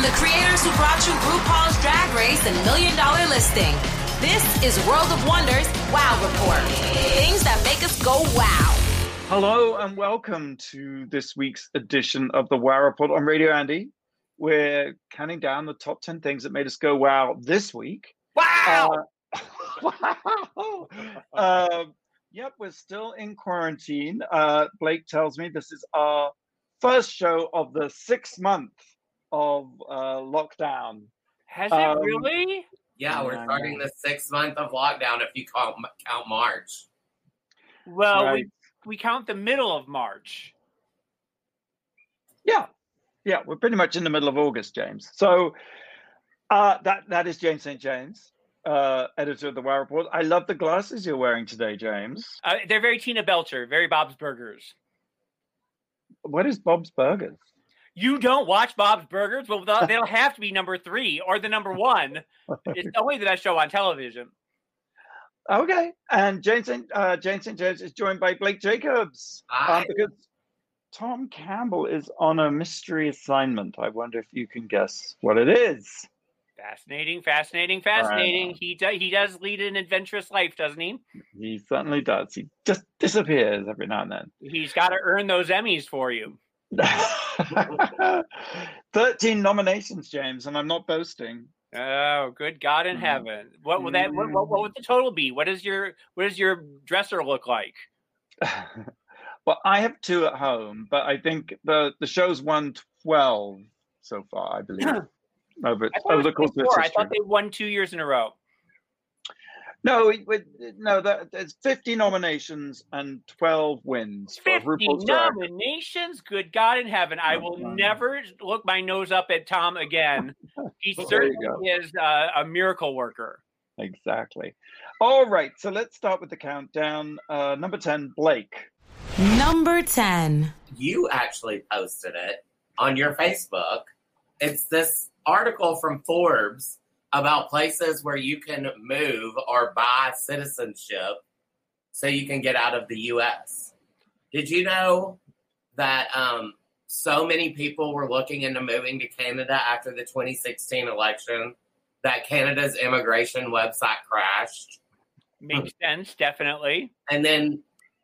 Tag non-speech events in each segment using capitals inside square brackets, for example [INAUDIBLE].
From the creators who brought you RuPaul's Drag Race and Million Dollar Listing, this is World of Wonders Wow Report. Things that make us go wow. Hello and welcome to this week's edition of the Wow Report on Radio Andy. We're counting down the top 10 things that made us go wow this week. Wow! Uh, [LAUGHS] wow! Um, yep, we're still in quarantine. Uh, Blake tells me this is our first show of the sixth month of uh, lockdown. Has Um, it really? Yeah, we're Yeah, starting the sixth month of lockdown if you count, count March. Well, Right. we, we count the middle of March. Yeah, yeah, we're pretty much in the middle of August, James. So uh, that that is James St. James, uh, editor of the Wow Report. I love the glasses you're wearing today, James. Uh, they're very Tina Belcher, very Bob's Burgers. What is Bob's Burgers? You don't watch Bob's Burgers? Well, they'll, they'll have to be number three or the number one. It's only the best show on television. Okay, and James St. Uh, James St. James is joined by Blake Jacobs um, Hi. because Tom Campbell is on a mystery assignment. I wonder if you can guess what it is. Fascinating, fascinating, fascinating. He do, he does lead an adventurous life, doesn't he? He certainly does. He just disappears every now and then. He's got to earn those Emmys for you. [LAUGHS] 13 nominations, James, and I'm not boasting. Oh, good God in Mhm. heaven! What would that? What, what, what would the total be? What is your What does your dresser look like? [LAUGHS] well, I have two at home, but I think the, the show's won 12 so far, I believe, [CLEARS THROAT] over, I over the course of its 24. I thought they won two years in a row. No, it, it- no, that, there's 50 nominations and 12 wins for 50 Drag. nominations? Good God in heaven. I will Oh, never look my nose up at Tom again. [LAUGHS] He certainly is uh, a miracle worker. Exactly. All right, so let's start with the countdown. Uh, number 10, Blake. Number 10. You actually posted it on your Facebook. It's this article from Forbes about places where you can move or buy citizenship so you can get out of the U.S. Did you know that um, so many people were looking into moving to Canada after the 2016 election that Canada's immigration website crashed? Makes sense, definitely. And then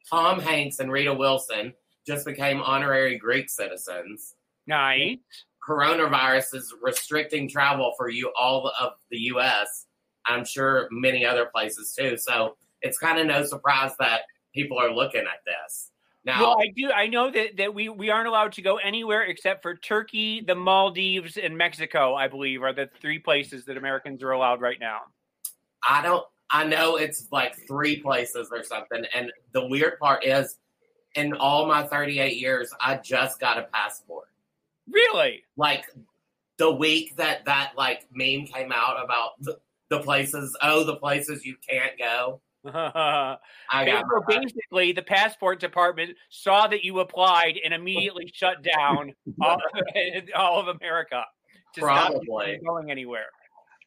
Tom Hanks and Rita Wilson just became honorary Greek citizens. Nice. Coronavirus is restricting travel for you all of the U.S. I'm sure many other places too. So it's kind of no surprise that people are looking at this now. Well, I do. I know that, that we, we aren't allowed to go anywhere except for Turkey, the Maldives, and Mexico. I believe are the three places that Americans are allowed right now. I don't. I know it's like three places or something. And the weird part is, in all my 38 years, I just got a passport. Really? like the week that that like meme came out about the, the places oh the places you can't go [LAUGHS] i got so basically, the passport department saw that you applied and immediately shut down [LAUGHS] all, all of America to stop Probably. from going anywhere.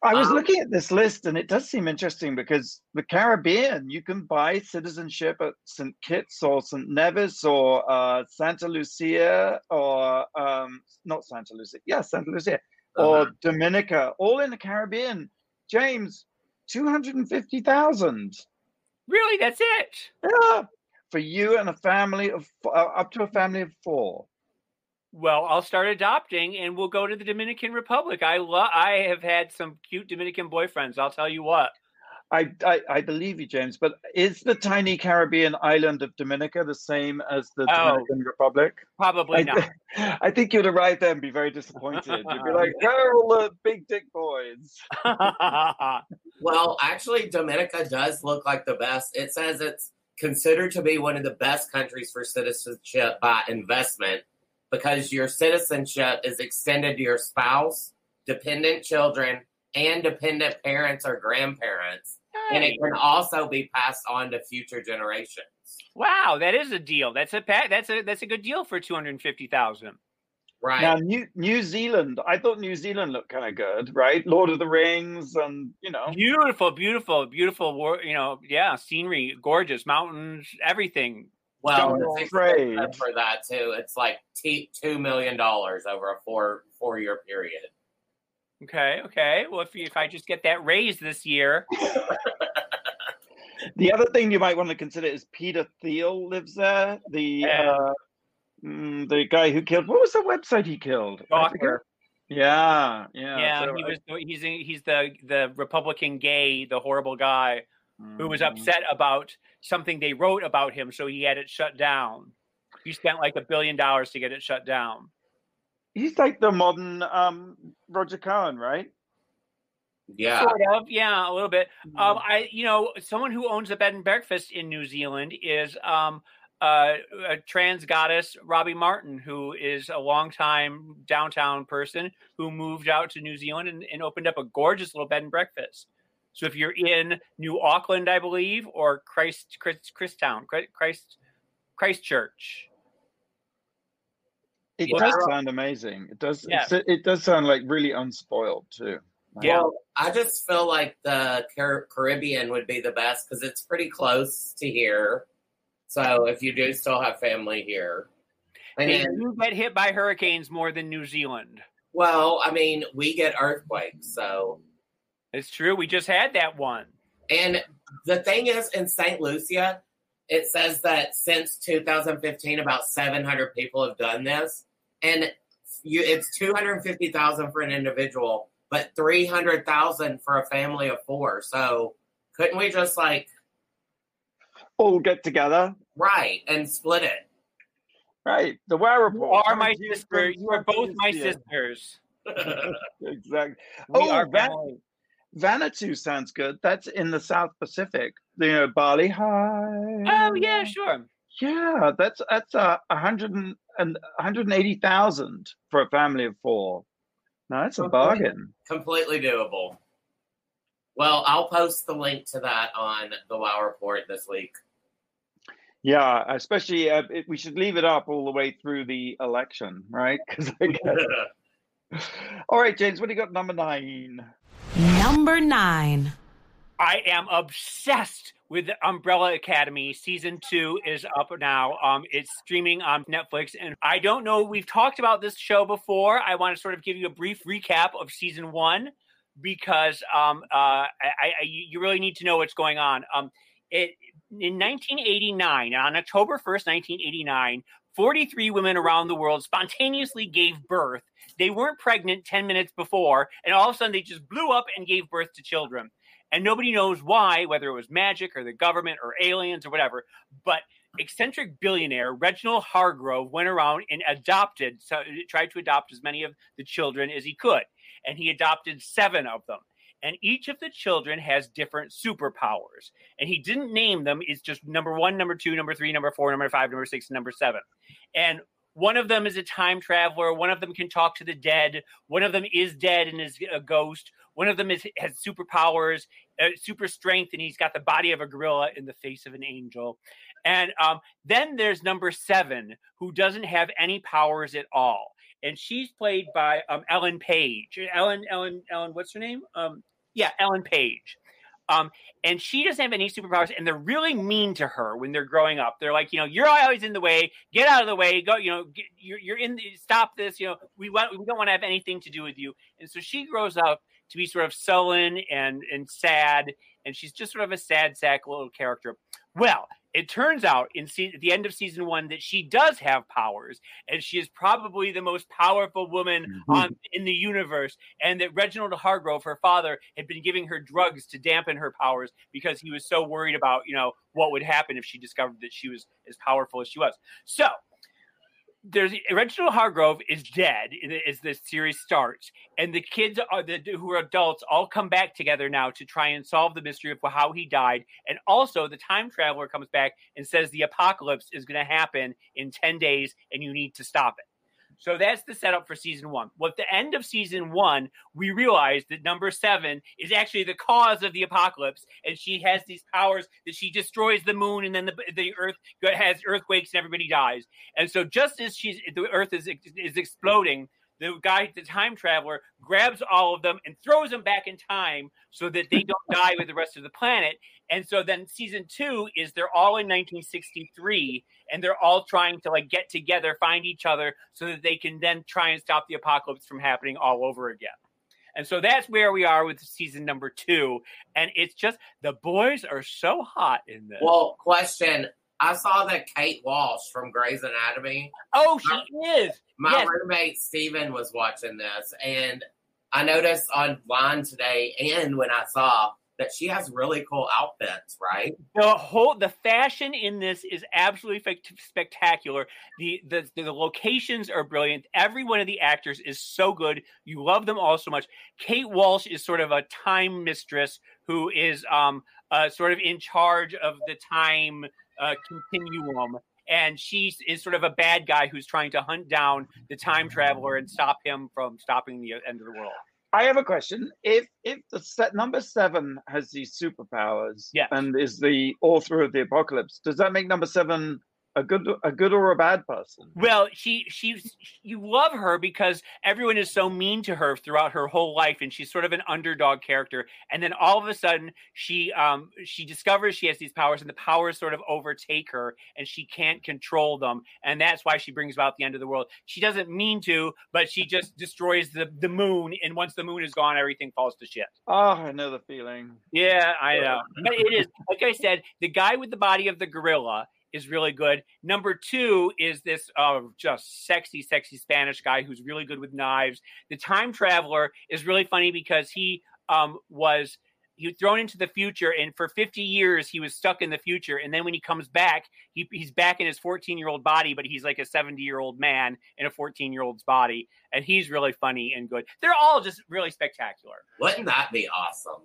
I was Um, looking at this list and it does seem interesting because the Caribbean, you can buy citizenship at St. Kitts or St. Nevis or uh, Santa Lucia or um, not Santa Lucia, yeah, Santa Lucia or Uh-huh. Dominica, all in the Caribbean. James, 250,000. Really, that's it. Yeah, for you and a family of uh, up to a family of four. Well, I'll start adopting, and we'll go to the Dominican Republic. I love. I have had some cute Dominican boyfriends. I'll tell you what. I, I, I believe you, James, but is the tiny Caribbean island of Dominica the same as the Oh. Dominican Republic? Probably I, not. [LAUGHS] I think you'd arrive there and be very disappointed. You'd be like, where are all the big dick boys? [LAUGHS] well actually dominica does look like the best it says it's considered to be one of the best countries for citizenship by investment because your citizenship is extended to your spouse dependent children and dependent parents or grandparents and it can also be passed on to future generations wow, that is a deal. That's a that's a that's a good deal for two hundred fifty thousand. right Now, New, New Zealand, I thought New Zealand looked kind of good, right? Lord of the Rings and, you know. Beautiful, beautiful, beautiful. war- You know, yeah, scenery, gorgeous, mountains, everything. Well, Don't it's afraid. for that too. It's like t- two million dollars over a four four year period. Okay, okay. Well, if if I just get that raise this year, [LAUGHS] The other thing you might want to consider is Peter Thiel lives there. The Yeah. uh, mm, the guy who killed. What was the website he killed? I. Gawker. Yeah, yeah. yeah, so he I- was he's he's the the Republican gay, the horrible guy who was Mhm. upset about something they wrote about him, so he had it shut down. He spent like a billion dollars to get it shut down. He's like the modern um, Roy Cohn, right? Yeah. Sort of, yeah, a little bit. Mm-hmm. Um, I, you know, someone who owns a bed and breakfast in New Zealand is um, uh, a trans goddess, Robbie Martin, who is a longtime downtown person who moved out to New Zealand and, and opened up a gorgeous little bed and breakfast. So if you're in New Auckland, I believe, or Christ, Christ, Christown, Christ, Christchurch, It Yeah. does sound amazing. It does. Yeah. it's- It does sound like really unspoiled too. Yeah. Well, I just feel like the Car- Caribbean would be the best because it's pretty close to here. So if you do still have family here, and they then, do get hit by hurricanes more than New Zealand. well, I mean, we get earthquakes. So, It's true. We just had that one. and the thing is, in St. Lucia, it says that since 2015, about 700 people have done this, and you, it's 250,000 for an individual, but 300,000 for a family of four. So, couldn't we just like All get together, right and split it? right? The Wow You are my to you sister. You are both my sisters. [LAUGHS] Exactly. We Oh, are Van- family. Vanuatu sounds good. That's in the South Pacific. You know, Bali Ha'i. Oh yeah, sure. Yeah, that's that's a uh, hundred and and hundred and eighty thousand for a family of four. No, that's a bargain. Completely doable. Well, I'll post the link to that on the Wow Report this week. Yeah, especially uh, it, we should leave it up all the way through the election, right? [LAUGHS] 'Cause I guess- [LAUGHS] all right, James, what do you got? Number nine. Number nine. I am obsessed with the Umbrella Academy. Season two is up now. Um, it's streaming on Netflix, and I don't know. We've talked about this show before. I want to sort of give you a brief recap of season one because um, uh, I, I, you really need to know what's going on. Um, it in 1989, on October 1st, 1989, 43 women around the world spontaneously gave birth. They weren't pregnant 10 minutes before, and all of a sudden they just blew up and gave birth to children. And nobody knows why, whether it was magic or the government or aliens or whatever. But eccentric billionaire Reginald Hargreeves went around and adopted, so tried to adopt as many of the children as he could. And he adopted seven of them and each of the children has different superpowers. And he didn't name them. It's just number one, number two, number three, number four, number five, number six, and number seven. And one of them is a time traveler. One of them can talk to the dead. One of them is dead and is a ghost. One of them is, has superpowers, uh, super strength, and he's got the body of a gorilla in the face of an angel. And um, then there's number seven, who doesn't have any powers at all. And she's played by um, Ellen Page. Ellen, Ellen, Ellen, what's her name? Um, yeah, Ellen Page. Um, and she doesn't have any superpowers, and they're really mean to her when they're growing up. They're like, you know, you're always in the way. Get out of the way. Go, you know, get, you're, you're in. The, stop this. You know, we want, we don't want to have anything to do with you. And so she grows up to be sort of sullen and and sad, and she's just sort of a sad sack little character. Well, it turns out in se- at the end of season one that she does have powers, and she is probably the most powerful woman Mhm. on in the universe. And that Reginald Hargreeves, her father, had been giving her drugs to dampen her powers because he was so worried about you know what would happen if she discovered that she was as powerful as she was. So there's Reginald Hargreeves is dead as this series starts, and the kids are the who are adults all come back together now to try and solve the mystery of how he died. And also, the time traveler comes back and says the apocalypse is going to happen in ten days, and you need to stop it. So that's the setup for season one. Well, at the end of season one, we realize that number seven is actually the cause of the apocalypse, and she has these powers that she destroys the moon, and then the, the earth has earthquakes, and everybody dies. And so, just as she's the earth is is exploding, the guy, the time traveler, grabs all of them and throws them back in time so that they don't [LAUGHS] die with the rest of the planet. And so then season two is they're all in 1963 and they're all trying to like get together, find each other so that they can then try and stop the apocalypse from happening all over again. And so that's where we are with season number two. And it's just the boys are so hot in this. Well, question. I saw that Kate Walsh from Grey's Anatomy. Oh, she is. My Yes. roommate Steven was watching this, and I noticed online today, and when I saw that she has really cool outfits, right? The whole the fashion in this is absolutely spect- spectacular. The, the the locations are brilliant. Every one of the actors is so good. You love them all so much. Kate Walsh is sort of a time mistress who is um uh, sort of in charge of the time uh, continuum. And she is sort of a bad guy who's trying to hunt down the time traveler and stop him from stopping the end of the world. I have a question. If if the set number seven has these superpowers Yes. and is the author of the apocalypse, does that make number seven a good a good or a bad person? Well, she she's you love her because everyone is so mean to her throughout her whole life, and she's sort of an underdog character. And then all of a sudden, she um she discovers she has these powers, and the powers sort of overtake her, and she can't control them, and that's why she brings about the end of the world. She doesn't mean to, but she just destroys the the moon, and once the moon is gone, everything falls to shit. Oh, I know the feeling. Yeah, I know. But it is like I said, the guy with the body of the gorilla is really good. Number two is this uh, just sexy, sexy Spanish guy who's really good with knives. The time traveler is really funny because he um, was he was thrown into the future, and for 50 years he was stuck in the future. And then when he comes back, he, he's back in his 14 year old body, but he's like a 70 year old man in a 14 year old's body, and he's really funny and good. They're all just really spectacular, Wouldn't that be awesome?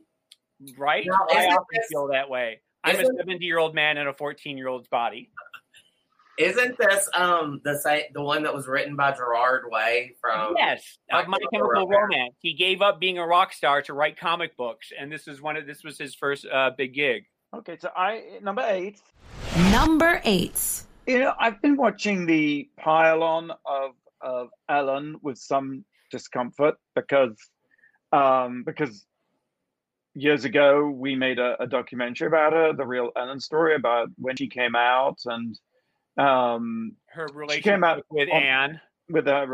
right? Now, I often this- feel that way. I'm a isn't- 70 year old man in a 14 year old's body. Isn't this um the same the one that was written by Gerard Way from? yes, uh, My My Chemical Chemical Romance. Romance. He gave up being a rock star to write comic books, and this is one of this was his first uh, big gig. Okay, so I number eight. Number eight. You know, I've been watching the pile-on of of Ellen with some discomfort because um because years ago we made a, a documentary about her, the real Ellen story about when she came out and um Her came out with on- Anne. with uh,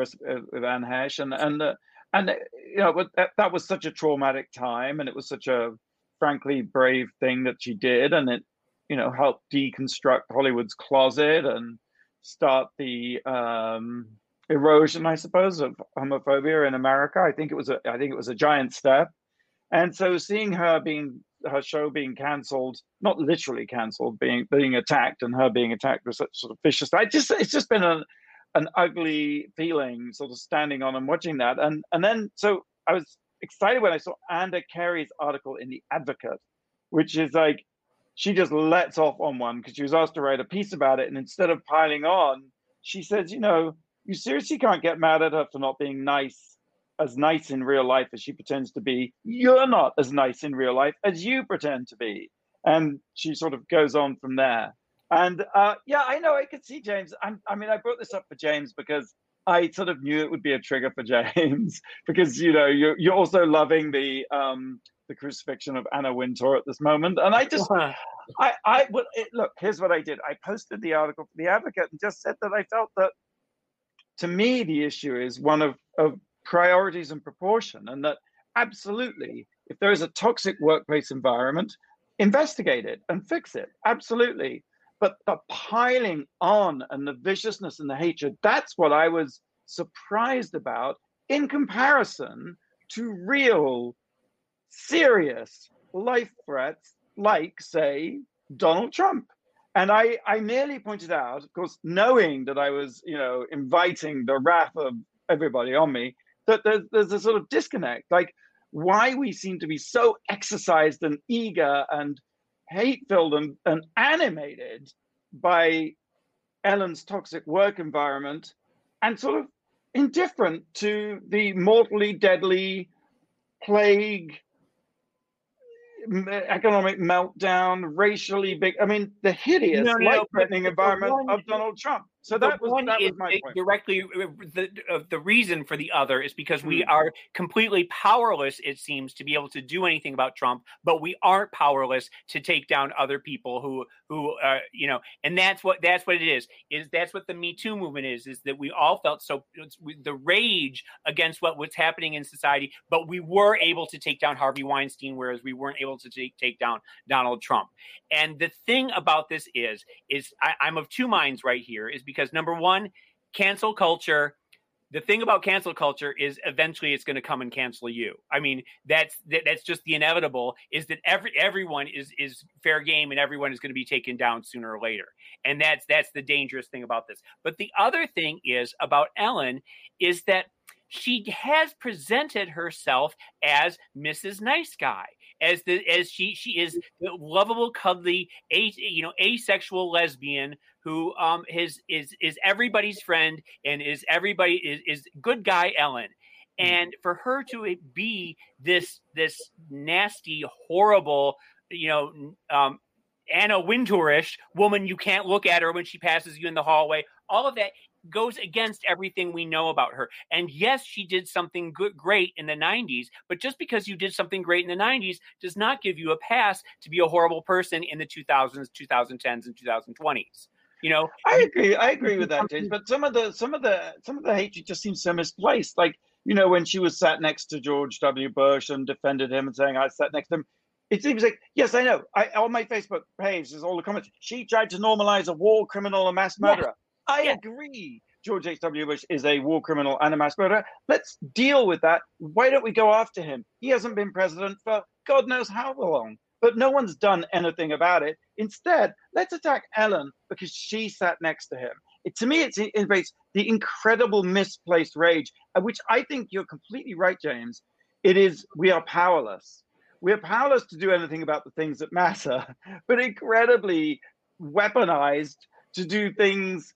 with Anne Heche and and uh, and uh, you know but that, that was such a traumatic time and it was such a frankly brave thing that she did and it you know helped deconstruct Hollywood's closet and start the um, erosion I suppose of homophobia in America I think it was a I think it was a giant step and so seeing her being her show being cancelled not literally cancelled being being attacked and her being attacked with such sort of vicious I just it's just been a an ugly feeling sort of standing on and watching that. And and then so i was excited when i saw anda carey's article in the advocate which is like she just lets off on one because she was asked to write a piece about it. And instead of piling on she says you know you seriously can't get mad at her for not being nice as nice in real life as she pretends to be you're not as nice in real life as you pretend to be and she sort of goes on from there and uh, yeah, I know I could see James. I'm, I mean, I brought this up for James because I sort of knew it would be a trigger for [LAUGHS] James because you know you're you're also loving the um, the crucifixion of Anna Wintour at this moment, and I just [LAUGHS] I I well, it, look. Here's what I did. I posted the article for the Advocate and just said that I felt that to me the issue is one of of priorities and proportion, and that absolutely if there is a toxic workplace environment, investigate it and fix it. Absolutely but the piling on and the viciousness and the hatred that's what i was surprised about in comparison to real serious life threats like say donald trump and i i merely pointed out of course knowing that i was you know inviting the wrath of everybody on me that there's, there's a sort of disconnect like why we seem to be so exercised and eager and hate filled and, and animated by Ellen's toxic work environment and sort of indifferent to the mortally deadly plague, economic meltdown, racially big, I mean, the hideous, No, no, no, life threatening but- but environment of Donald Trump. So that was, that was my point. Directly, uh, the uh, the reason for the other is because we mm-hmm. are completely powerless. It seems to be able to do anything about Trump, but we aren't powerless to take down other people who who uh, you know. And that's what that's what it is. Is that's what the Me Too movement is? Is that we all felt so the rage against what was happening in society, but we were able to take down Harvey Weinstein, whereas we weren't able to take take down Donald Trump. And the thing about this is, is I, I'm of two minds right here. Is because number one, cancel culture the thing about cancel culture is eventually it's going to come and cancel you. I mean, that's that, that's just the inevitable. Is that every everyone is is fair game and everyone is going to be taken down sooner or later, and that's that's the dangerous thing about this. But the other thing is about Ellen is that she has presented herself as Mrs. Nice Guy, as the as she she is the lovable, cuddly, a, you know, asexual lesbian who um is is is everybody's friend and is everybody is is good guy Ellen. Hmm. And for her to be this this nasty, horrible, you know, um, Anna Wintourish woman, you can't look at her when she passes you in the hallway. All of that goes against everything we know about her. And yes, she did something good, great in the 90s, but just because you did something great in the 90s does not give you a pass to be a horrible person in the 2000s, 2010s, and 2020s. You know, I agree. I agree with that, James. But some of the some of the some of the hatred just seems so misplaced. Like you know, when she was sat next to George W. Bush and defended him and saying, "I sat next to him," it seems like yes, I know. I on my Facebook page, there's all the comments. She tried to normalize a war criminal, a mass murderer. I yeah. agree. George H.W. Bush is a war criminal and a mass murderer. Let's deal with that. Why don't we go after him? He hasn't been president for God knows how long, but no one's done anything about it. Instead, let's attack Ellen because she sat next to him. It, to me, it's, it invades the incredible misplaced rage, uh, which I think you're completely right, James. It is, we are powerless. We are powerless to do anything about the things that matter, [LAUGHS] but incredibly weaponized to do things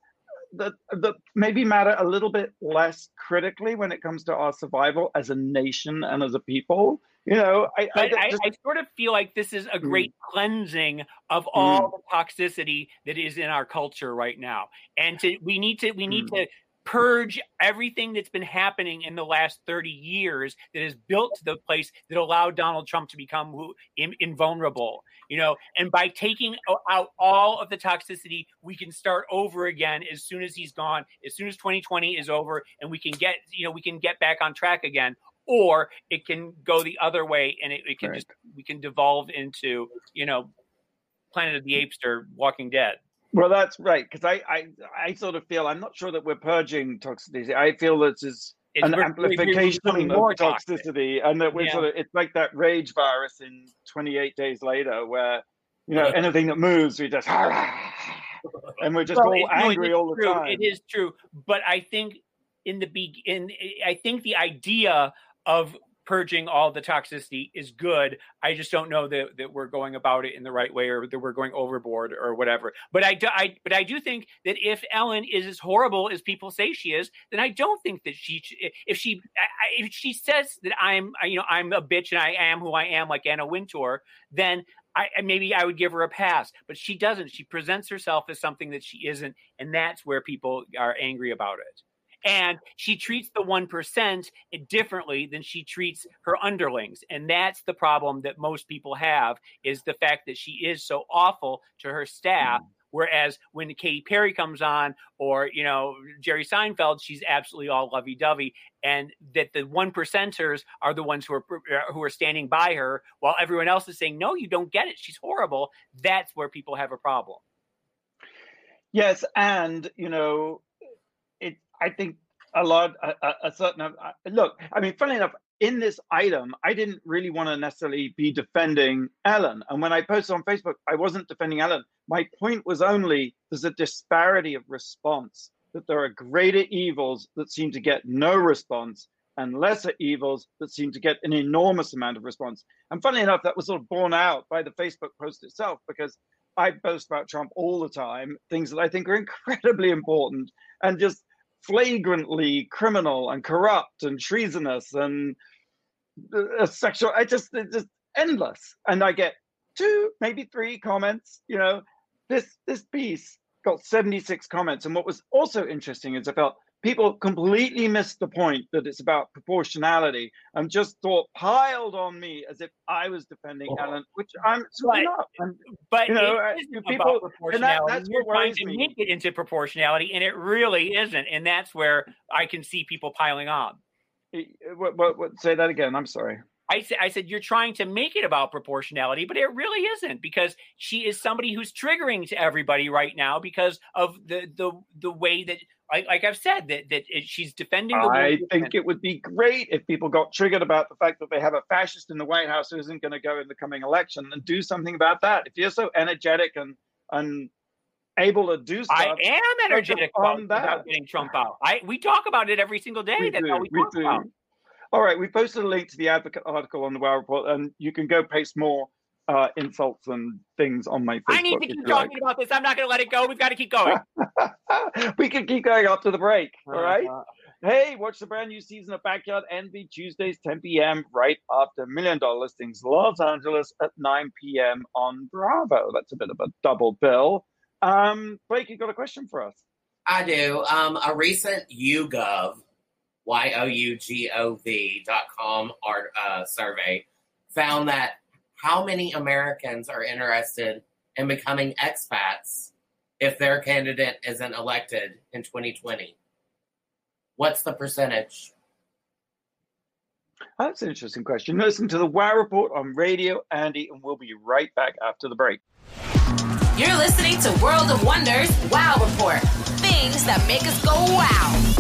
that that maybe matter a little bit less critically when it comes to our survival as a nation and as a people. You know, I I, I, just... I, sort of feel like this is a hmm. great mm. cleansing of all mm. the toxicity that is in our culture right now, and to, we need to we need mm. to purge everything that's been happening in the last 30 years that has built the place that allowed Donald Trump to become invulnerable, you know, and by taking out all of the toxicity, we can start over again as soon as he's gone, as soon as 2020 is over and we can get, you know, we can get back on track again or it can go the other way and it, it can right. just, we can devolve into, you know, Planet of the Apes or Walking Dead. Well, that's right because I, I I sort of feel I'm not sure that we're purging toxicity. I feel that it's an amplification of toxicity, and that we're yeah. sort of it's like that rage virus in 28 Days Later, where you know anything that moves, we just and we're just well, all angry all the true. time. It is true, but I think in the be in I think the idea of purging all the toxicity is good. I just don't know that, that we're going about it in the right way or that we're going overboard or whatever. But I, do, I but I do think that if Ellen is as horrible as people say she is, then I don't think that she if she if she says that I'm you know I'm a bitch and I am who I am like Anna Wintour, then I maybe I would give her a pass, but she doesn't. She presents herself as something that she isn't, and that's where people are angry about it and she treats the 1% differently than she treats her underlings and that's the problem that most people have is the fact that she is so awful to her staff mm. Whereas when Katy Perry comes on, or you know Jerry Seinfeld, she's absolutely all lovey-dovey, and that the one percenters are the ones who are who are standing by her, while everyone else is saying, "No, you don't get it. She's horrible." That's where people have a problem. Yes, and you know, I think a lot, a, a certain uh, look. I mean, funny enough, in this item, I didn't really want to necessarily be defending Ellen. And when I posted on Facebook, I wasn't defending Ellen. My point was only there's a disparity of response, that there are greater evils that seem to get no response and lesser evils that seem to get an enormous amount of response. And funny enough, that was sort of borne out by the Facebook post itself because I boast about Trump all the time, things that I think are [LAUGHS] incredibly important and just flagrantly criminal and corrupt and treasonous and uh, sexual. I just it's just endless, and I get two, maybe three comments. You know, this this piece got 76 comments. And what was also interesting is I felt people completely missed the point that it's about proportionality and just thought piled on me as if I was defending Oh. Ellen, which I'm certainly But- not. I'm, But You know, it uh, people- about proportionality. that's You're what trying to me. make it into proportionality, and it really isn't. And that's where I can see people piling on. what, what, what, say that again. I'm sorry. I said, I said, you're trying to make it about proportionality, but it really isn't because she is somebody who's triggering to everybody right now because of the the the way that, like, like I've said, that that it, she's defending. The I think it would be great if people got triggered about the fact that they have a fascist in the White House who isn't going to go in the coming election and do something about that. If you're so energetic and and able to do I am energetic on about, about that. getting Trump out. I we talk about it every single day. we That's do, all we, we talk do. about. All right, we posted a link to the advocate article on the Wow Report, and you can go paste more uh, insults and things on my Facebook. I need to keep you like. talking about this. I'm not going to let it go. We've got to keep going. [LAUGHS] we can keep going after the break. All right. Uh, Hey, watch the brand new season of Backyard Envy Tuesdays, 10 p.m. right after Million Dollar Listings, Los Angeles at 9 p.m. on Bravo. That's a bit of a double bill. Um, Blake, you got a question for us? I do. Um, a recent YouGov, Y O U G O V dot com art uh, survey found that how many Americans are interested in becoming expats if their candidate isn't elected in 2020? What's the percentage? That's an interesting question. Listen to the Wow Report on Radio Andy, and we'll be right back after the break. You're listening to World of Wonders Wow Report. Things that make us go wow.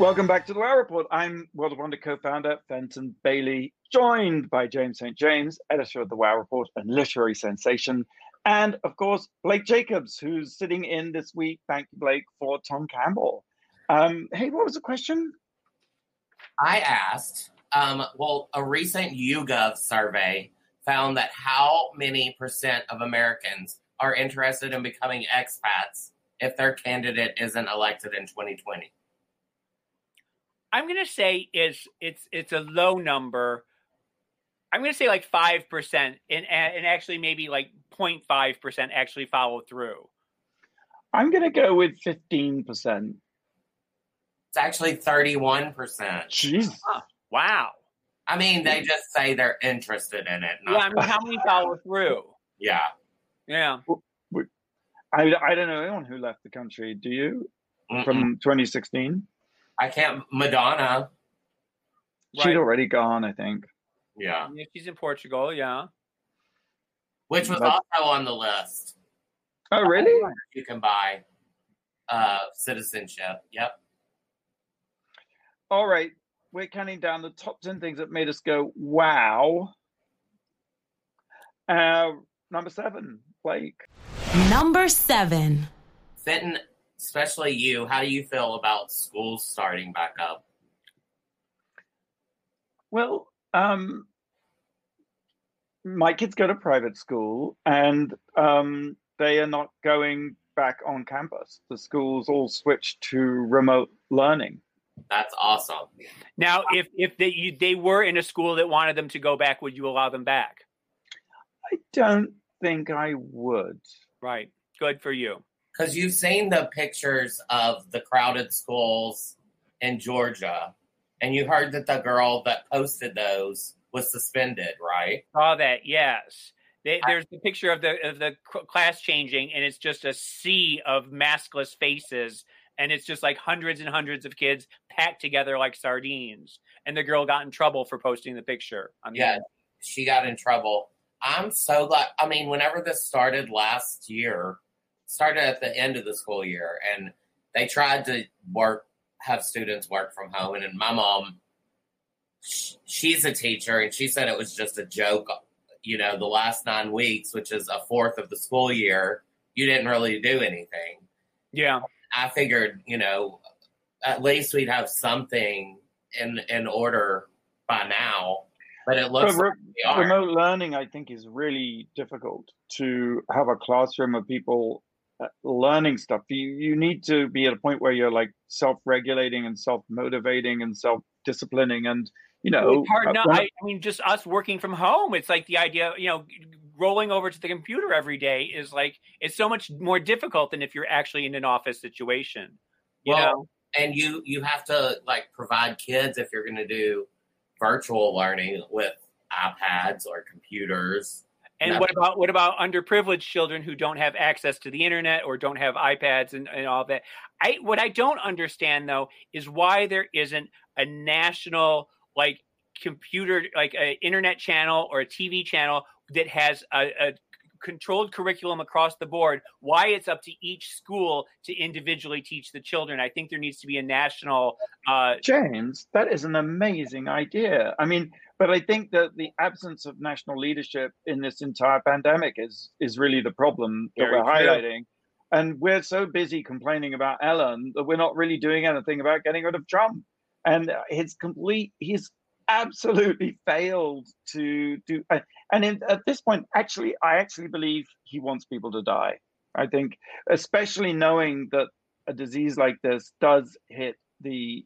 Welcome back to the Wow Report. I'm World of Wonder co-founder Fenton Bailey, joined by James St. James, editor of the Wow Report and literary sensation, and of course Blake Jacobs, who's sitting in this week. Thank you, Blake, for Tom Campbell. Um, hey, what was the question? I asked, um, well, a recent YouGov survey found that how many percent of Americans are interested in becoming expats if their candidate isn't elected in 2020? I'm going to say is it's it's a low number. I'm going to say like five percent, and and actually maybe like 0.5 percent actually follow through. I'm going to go with fifteen percent. It's actually 31%. Jeez, Wow. I mean, they just say they're interested in it. Yeah, I mean, how many follow through? [LAUGHS] yeah. Yeah. I, I don't know anyone who left the country. Do you? Mm-mm. From 2016, I can't. Madonna. she'd Right. already gone. I think. Yeah. Yeah, She's in Portugal. Yeah. Which was That's- also on the list. Oh, really? You can buy uh, citizenship. Yep. All right, we're counting down the top 10 things that made us go, wow. Uh, number seven, Blake. Number seven. Fenton, especially you, how do you feel about schools starting back up? Well, um, my kids go to private school and um, they are not going back on campus. The schools all switched to remote learning. That's awesome. Now, if if they you, they were in a school that wanted them to go back, would you allow them back? I don't think I would. Right. Good for you. Because you've seen the pictures of the crowded schools in Georgia, and you heard that the girl that posted those was suspended, right? Saw that. Yes. They, there's the picture of the of the class changing, and it's just a sea of maskless faces, and it's just like hundreds and hundreds of kids packed together like sardines. And the girl got in trouble for posting the picture. On the Yeah, internet. she got in trouble. I'm so glad. I mean, whenever this started last year, started at the end of the school year, and they tried to work, have students work from home. And my mom, she's a teacher, and she said it was just a joke. You know, the last nine weeks, which is a fourth of the school year, you didn't really do anything. yeah. I figured, you know, at least we'd have something in in order by now. But it looks But like re- are. remote learning, I think, is really difficult to have a classroom of people learning stuff. You you need to be at a point where you're like self-regulating and self-motivating and self-disciplining, and you know, it's hard uh, not. I, I mean, just us working from home. It's like the idea, you know, rolling over to the computer every day is like it's so much more difficult than if you're actually in an office situation. You well, know? and you you have to like provide kids if you're going to do virtual learning with iPads or computers. And what about what about underprivileged children who don't have access to the internet or don't have iPads and, and all that? I what I don't understand though is why there isn't a national like computer like an internet channel or a TV channel that has a, a controlled curriculum across the board why it's up to each school to individually teach the children. I think there needs to be a national uh james that is an amazing idea. I mean but i think that the absence of national leadership in this entire pandemic is is really the problem that Very we're highlighting. And we're so busy complaining about ellen that we're not really doing anything about getting rid of trump. And his complete he's absolutely failed to do and in, at this point actually i actually believe he wants people to die. I think especially knowing that a disease like this does hit the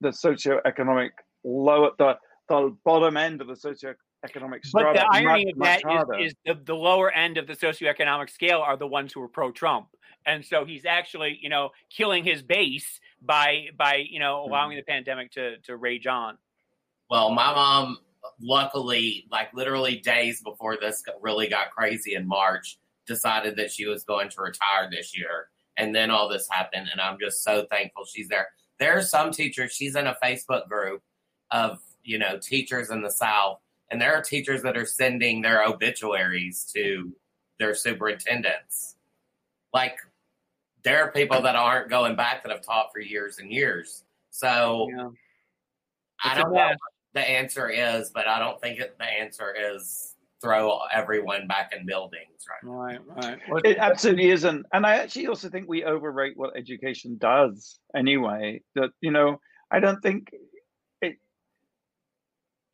the socioeconomic low at the, the bottom end of the socioeconomic strata but the irony much, of that much is, is the, the lower end of the socioeconomic scale are the ones who are pro-trump and so he's actually you know killing his base by by you know allowing hmm. the pandemic to to rage on Well, my mom, luckily, like literally days before this really got crazy in March, decided that she was going to retire this year. And then all this happened, and I'm just so thankful she's there. There are some teachers, she's in a Facebook group of, you know, teachers in the South, and there are teachers that are sending their obituaries to their superintendents. Like, there are people that aren't going back that have taught for years and years. So yeah. I don't know what the answer is, but I don't think it, the answer is throw everyone back in buildings, right? right right Well, It absolutely isn't. And I actually also think we overrate what education does anyway. That, you know, I don't think it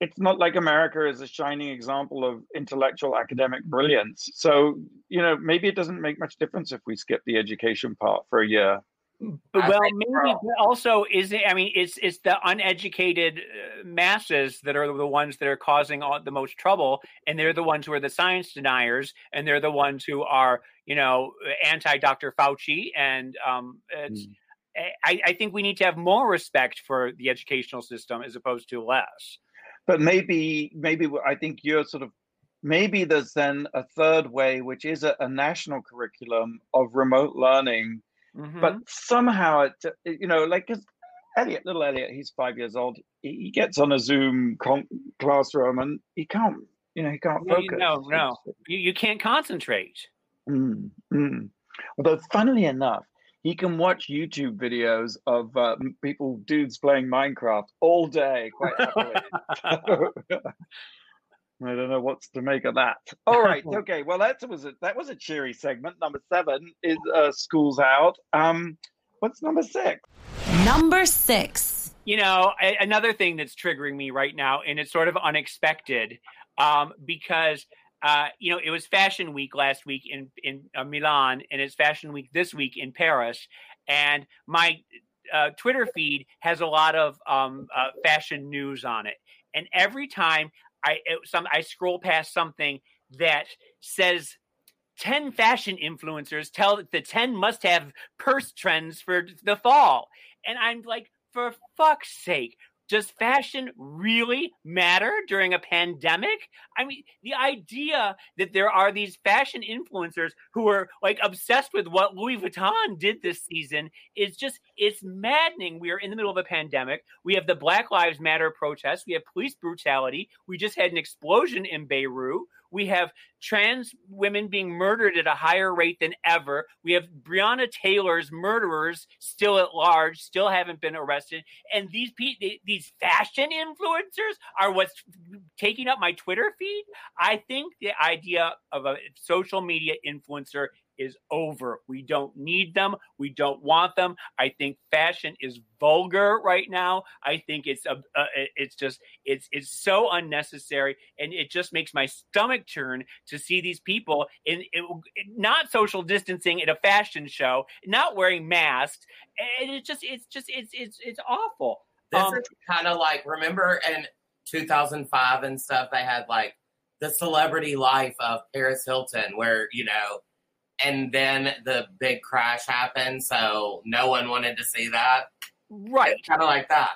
it's not like America is a shining example of intellectual academic brilliance. So, you know, maybe it doesn't make much difference if we skip the education part for a year. But, well, maybe we're all- but also is it? I mean, it's it's the uneducated uh, masses that are the ones that are causing all, the most trouble, and they're the ones who are the science deniers, and they're the ones who are you know anti Dr. Fauci, and um, it's. Mm. I, I think we need to have more respect for the educational system as opposed to less. But maybe, maybe I think you're sort of maybe there's then a third way, which is a, a national curriculum of remote learning Mhm. but somehow it you know like 'cause elliot little elliot he's five years old he he gets on a zoom con- classroom and he can't you know he can't No, you- focus no, no. you, you can't concentrate. Mm, mm. although funnily enough he can watch youtube videos of uh, people dudes playing minecraft all day quite happily [LAUGHS] [LAUGHS] I don't know what's to make of that. All right, [LAUGHS] okay. Well, that was a that was a cheery segment. Number seven is uh, schools out. Um, what's number six? Number six. you know a- another thing that's triggering me right now and it's sort of unexpected um, because uh, you know it was fashion week last week in in uh, milan and it's fashion week this week in paris. And my uh, twitter feed has a lot of um, uh, fashion news on it. And every time i it, some i scroll past something that says 10 fashion influencers tell the 10 must have purse trends for the fall. And i'm like for fuck's sake, does fashion really matter during a pandemic? I mean, the idea that there are these fashion influencers who are like obsessed with what Louis Vuitton did this season is just, it's maddening. We are in the middle of a pandemic. We have the Black Lives Matter protests. We have police brutality. We just had an explosion in Beirut. We have trans women being murdered at a higher rate than ever. We have Breonna Taylor's murderers still at large, still haven't been arrested. And these pe- these fashion influencers are what's taking up my Twitter feed. I think the idea of a social media influencer is over. We don't need them. We don't want them. I think fashion is vulgar right now. I think it's a, uh, it's just it's it's so unnecessary, and it just makes my stomach turn to see these people in, in not social distancing at a fashion show, not wearing masks, and it's just it's just it's it's it's awful. This Um, is kind of like remember in 2005 and stuff they had like the celebrity life of Paris Hilton, where you know, and then the big crash happened, so no one wanted to see that. Right. Kind of like that.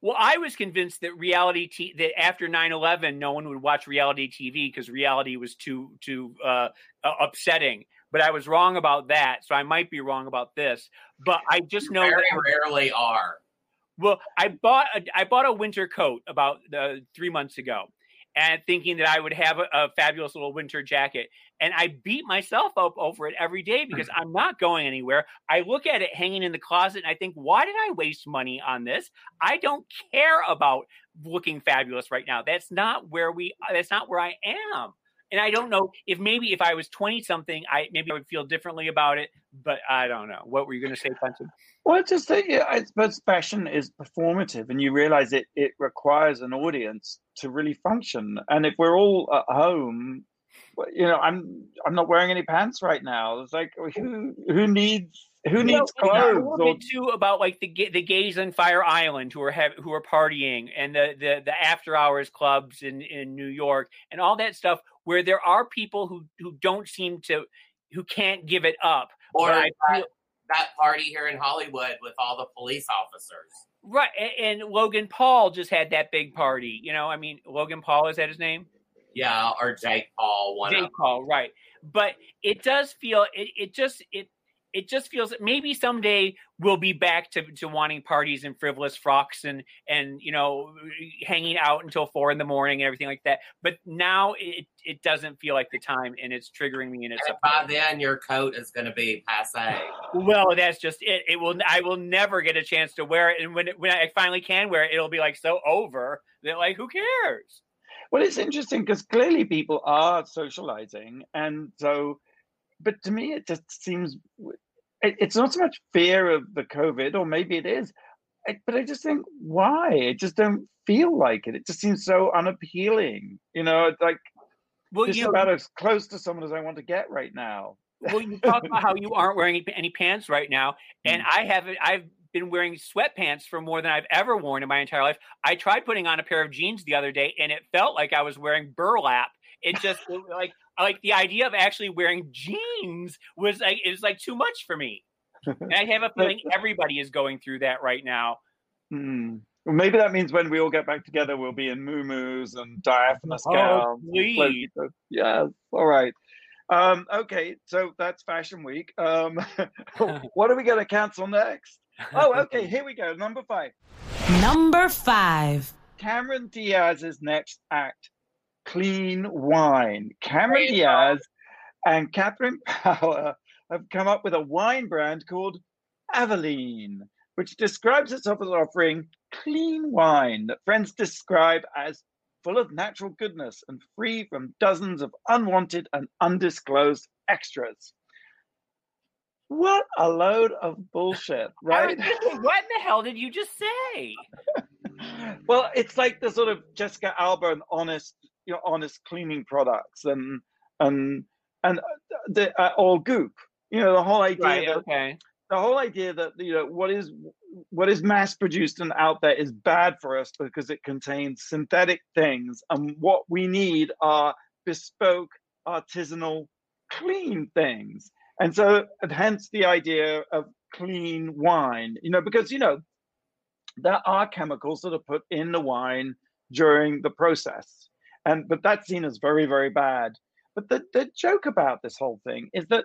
Well, I was convinced that reality t- that after 9/11 no one would watch reality TV because reality was too too uh, uh, upsetting. But I was wrong about that, so I might be wrong about this. But I just know Very that rarely are. well, I bought a, I bought a winter coat about uh, three months ago, and thinking that I would have a, a fabulous little winter jacket, and I beat myself up over it every day because [LAUGHS] I'm not going anywhere. I look at it hanging in the closet, and I think, why did I waste money on this? I don't care about looking fabulous right now. That's not where we. That's not where I am. And I don't know if maybe if I was 20 something, I maybe I would feel differently about it, but I don't know. What were you going to say, Fenton? Well, just that yeah, I suppose fashion is performative, and you realize it it requires an audience to really function. And if we're all at home, you know, I'm I'm not wearing any pants right now. It's like who who needs who You know, needs it's a clothes? little Or, bit too about like the the gays on Fire Island who are have, who are partying and the the the after hours clubs in in New York and all that stuff where there are people who who don't seem to who can't give it up. Or I that, feel- that party here in Hollywood with all the police officers. Right, a- and, Logan Paul just had that big party. You know, I mean, Logan Paul is that his name? Yeah, or Jake Paul, one of Jake Paul, right? But it does feel it. It just it it just feels that maybe someday we'll be back to, to wanting parties and frivolous frocks and and you know hanging out until four in the morning and everything like that. But now it it doesn't feel like the time, and it's triggering me, and it's And by then, your coat is going to be passe. well, that's just it. It will. I will never get a chance to wear it, and when it, when I finally can wear it, it'll be like so over that like who cares? well, it's interesting because clearly people are socializing, and so, but to me, it just seems it, it's not so much fear of the COVID, or maybe it is, I, but I just think why? It just don't feel like it. It just seems so unappealing. You know, it's like Well, just you know, about as close to someone as I want to get right now. well, you talk about how you [LAUGHS] aren't wearing any, pants right now, and mm. I haven't. I've been wearing sweatpants for more than I've ever worn in my entire life. I tried putting on a pair of jeans the other day, and it felt like I was wearing burlap. It just it, like like the idea of actually wearing jeans was like it was like too much for me. [LAUGHS] And I have a feeling everybody is going through that right now. Hmm. Well, maybe that means when we all get back together, we'll be in muumuus and diaphanous Oh, gowns. and please. floaty. Yes. All right. Um, okay, so that's Fashion Week. Um, [LAUGHS] [LAUGHS] what are we going to cancel next? Oh, okay. Here we go. Number five. Number five. Cameron Diaz's next act, Clean Wine. Cameron Great Diaz and Katherine [LAUGHS] Power have come up with a wine brand called Avaline, which describes itself as offering clean wine that friends describe as full of natural goodness and free from dozens of unwanted and undisclosed extras. What a load of bullshit, [LAUGHS] right? thinking, what in the hell did you just say? [LAUGHS] well, it's like the sort of Jessica Alba and honest, you know, honest cleaning products and and and the uh, all goop. You know, the whole idea Right. that Okay. the whole idea that you know what is what is mass produced and out there is bad for us because it contains synthetic things, and what we need are bespoke, artisanal, clean things. And so, and hence the idea of clean wine. You know, because you know there are chemicals that are put in the wine during the process, and but that's seen as very very bad. But the the joke about this whole thing is that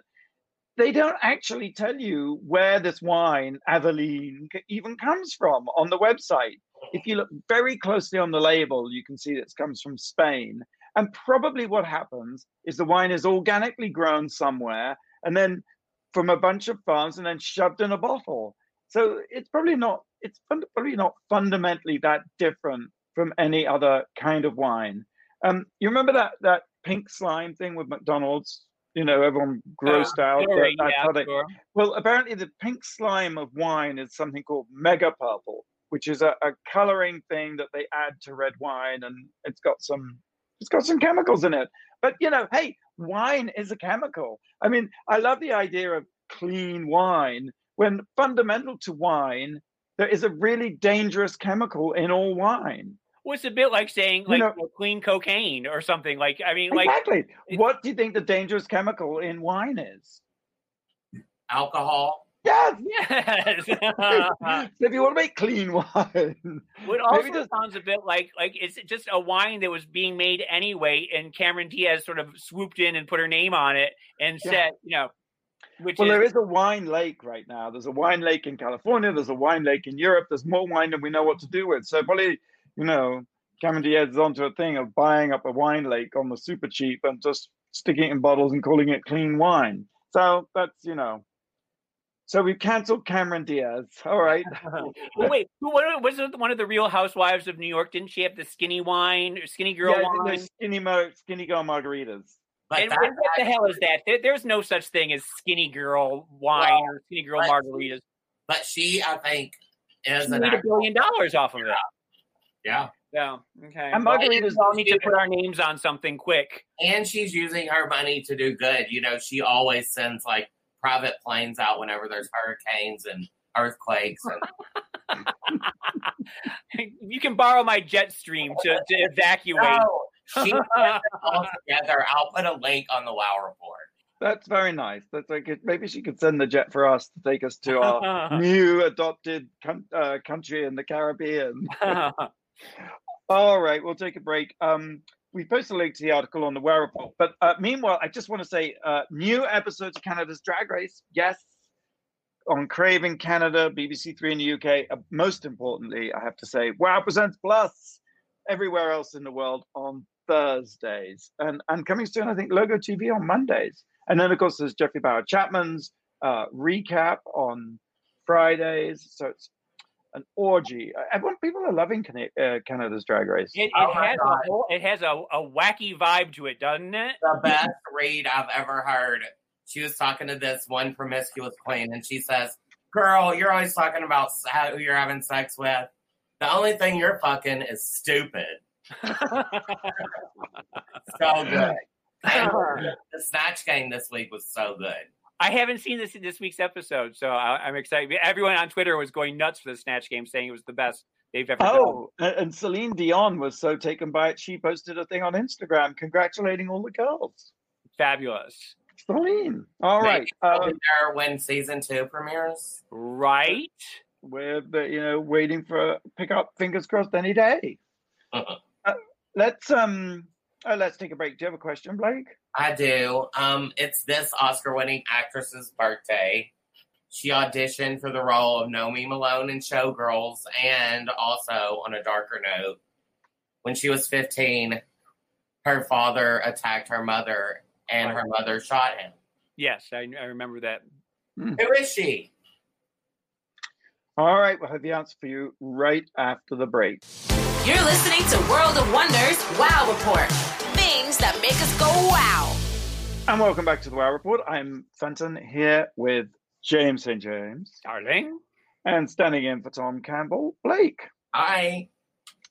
they don't actually tell you where this wine, Avaline, even comes from on the website. If you look very closely on the label, you can see that it comes from Spain. And probably what happens is the wine is organically grown somewhere and then from a bunch of farms and then shoved in a bottle. So it's probably not, it's probably not fundamentally that different from any other kind of wine. Um, you remember that that pink slime thing with McDonald's? You know, everyone grossed out. yeah, sure. well, apparently the pink slime of wine is something called mega purple, which is a, a coloring thing that they add to red wine, and it's got some it's got some chemicals in it. But you know, hey, wine is a chemical. I mean, I love the idea of clean wine when fundamental to wine there is a really dangerous chemical in all wine. Well, it's a bit like saying like you know, clean cocaine or something. Like I mean, like exactly. what do you think the dangerous chemical in wine is? Alcohol. Yes. yes. so [LAUGHS] if you want to make clean wine, What also just- sounds a bit like like it's just a wine that was being made anyway, and Cameron Diaz sort of swooped in and put her name on it and Yeah. said, you know, which well, is there is a wine lake right now. There's a wine lake in California. There's a wine lake in Europe. There's more wine than we know what to do with. So probably, you know, Cameron Diaz is onto a thing of buying up a wine lake on the super cheap and just sticking it in bottles and calling it clean wine. So that's you know. So we've cancelled Cameron Diaz. All right. [LAUGHS] well, wait, who was it one of the Real Housewives of New York? Didn't she have the skinny wine or skinny girl yeah, wine? skinny mo- skinny girl margaritas. And, that, and what the hell is that? There, there's no such thing as skinny girl wine Well, or skinny girl but- margaritas. but she, I think, is She made a billion dollars off of it. Yeah. Yeah. Okay. And Well, margaritas- all need to put our names on something quick. And she's using her money to do good. You know, she always sends like private planes out whenever there's hurricanes and earthquakes. And [LAUGHS] you can borrow my jet stream to, to evacuate. no, she all together. I'll put a link on the Wow Report. That's very nice. That's like maybe she could send the jet for us to take us to our [LAUGHS] new adopted coun- uh, country in the Caribbean. [LAUGHS] All right, we'll take a break. Um, we posted a link to the article on the Wow Report, but uh, meanwhile, I just want to say, uh, new episodes of Canada's Drag Race, yes, on Craven Canada, BBC Three in the UK. Uh, most importantly, I have to say, Wow presents Plus everywhere else in the world on Thursdays, and and coming soon, I think Logo TV on Mondays, and then of course there's Jeffrey Bowyer-Chapman's uh, recap on Fridays. So it's an orgy. Everyone, people are loving uh, Canada's Drag Race. It, it Oh has a whole, it has a, a wacky vibe to it, doesn't it? The best read I've ever heard. She was talking to this one promiscuous queen, and she says, "Girl, you're always talking about how, who you're having sex with. The only thing you're fucking is stupid." [LAUGHS] So good. And the snatch game this week was so good. I haven't seen this in this week's episode, so I, I'm excited. Everyone on Twitter was going nuts for the Snatch Game, saying it was the best they've ever. Oh, and, and Celine Dion was so taken by it, she posted a thing on Instagram congratulating all the girls. Fabulous, Celine. All right. Maybe she'll there when season two premieres. right? we're the, you know waiting for pick up. Fingers crossed any day. Uh-uh. Uh, let's um. Uh, let's take a break. Do you have a question, Blake? I do. Um, it's this Oscar-winning actress's birthday. She auditioned for the role of Nomi Malone in Showgirls, and also on a darker note, when she was 15, her father attacked her mother, and her mother shot him. Yes, I, I remember that. Who is she? All right, we'll have the answer for you right after the break. You're listening to World of Wonders Wow Report. Things that make us go wow. And welcome back to the Wow Report. I'm Fenton here with James St. James Darling, and standing in for Tom Campbell, Blake. Hi.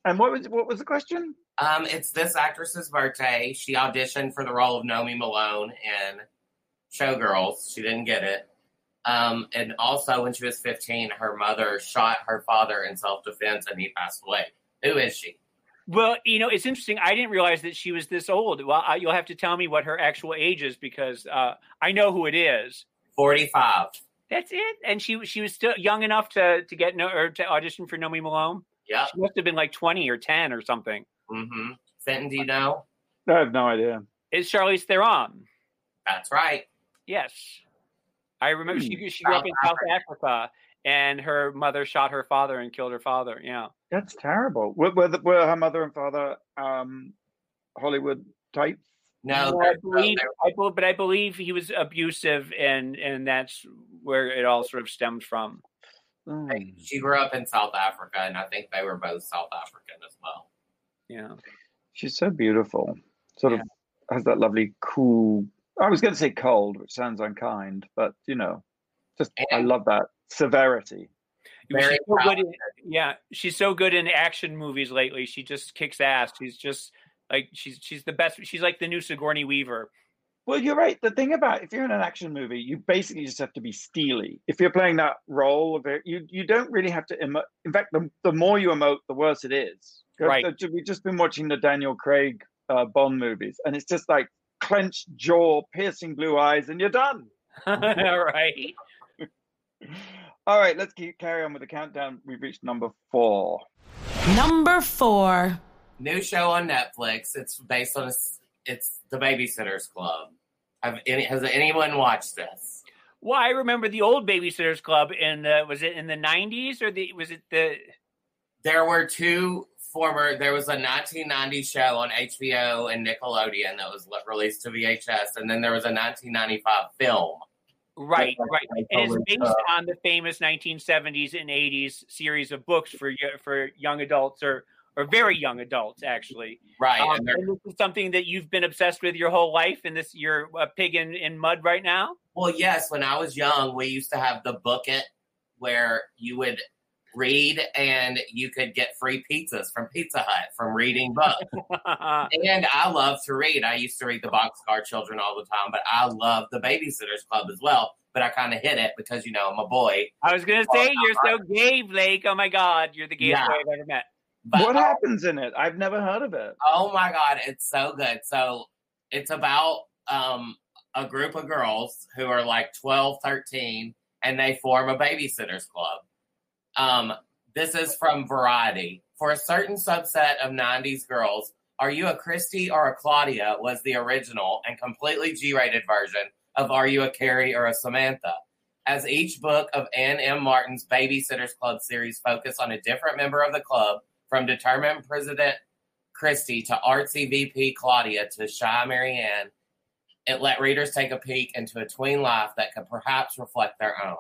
And what was what was the question? Um, it's this actress's birthday. She auditioned for the role of Nomi Malone in Showgirls. She didn't get it. Um, and also, when she was 15, her mother shot her father in self defense and he passed away. Who is she? Well, you know it's interesting. I didn't realize that she was this old. Well, I, you'll have to tell me what her actual age is because uh, I know who it is. 45. That's it. And she she was still young enough to to get no or to audition for Nomi Malone. Yeah, She must have been like twenty or ten or something. Mm-hmm. Fenton, do you know? I have no idea. Is Charlize Theron? That's right. Yes, I remember she she grew up South in South Africa, and her mother shot her father and killed her father. Yeah, That's terrible. Were, were, the, were her mother and father um, Hollywood types? No, I believe, I bel but I believe he was abusive, and and that's where it all sort of stemmed from. Hmm. she grew up in South Africa, and I think they were both South African as well. Yeah, She's so beautiful. Sort of has that lovely, cool. I was going to say cold, which sounds unkind, but you know, just I love that severity. Very she's so good in, yeah, she's so good in action movies lately. She just kicks ass. She's just like she's she's the best. She's like the new Sigourney Weaver. Well, you're right. The thing about if you're in an action movie, you basically just have to be steely. If you're playing that role of it, you you don't really have to emote. In fact, the, the more you emote, the worse it is. Right. We've just been watching the Daniel Craig uh, Bond movies, and it's just like clenched jaw, piercing blue eyes, and you're done. [LAUGHS] right. [LAUGHS] All right, let's keep carry on with the countdown. We've reached number four. Number four. New show on Netflix. It's based on a, it's the Babysitters Club. Have any, has anyone watched this? Well, I remember the old Babysitters Club in the was it in the nineties or the was it the There were two former. There was a 1990 show on HBO and Nickelodeon that was released to VHS, and then there was a 1995 film. Right Yeah, right like, and it's based uh, on the famous 1970s and 80s series of books for for young adults or or very young adults actually. Right, Um, and and this is something that you've been obsessed with your whole life, and this you're a pig in, in mud right now. Well, yes, when I was young, we used to have the book it where you would read and you could get free pizzas from Pizza Hut from reading books. [LAUGHS] and I love to read. I used to read the Boxcar Children all the time, but I love the Babysitters Club as well. But I kind of hid it because, you know, I'm a boy. I was gonna say you're so gay, Blake. Oh my God, you're the gayest Yeah. boy I've ever met. But what happens in it? I've never heard of it. Oh my god, it's so good. So it's about um a group of girls who are like 12, 13 and they form a babysitters club. Um this is from Variety. For a certain subset of 90s girls, Are You a Kristy or a Claudia was the original and completely G-rated version of Are You a Carrie or a Samantha. As each book of Anne M. Martin's Babysitters Club series focus on a different member of the club, from determined President Kristy to artsy VP Claudia to shy Mary Anne, it let readers take a peek into a tween life that could perhaps reflect their own.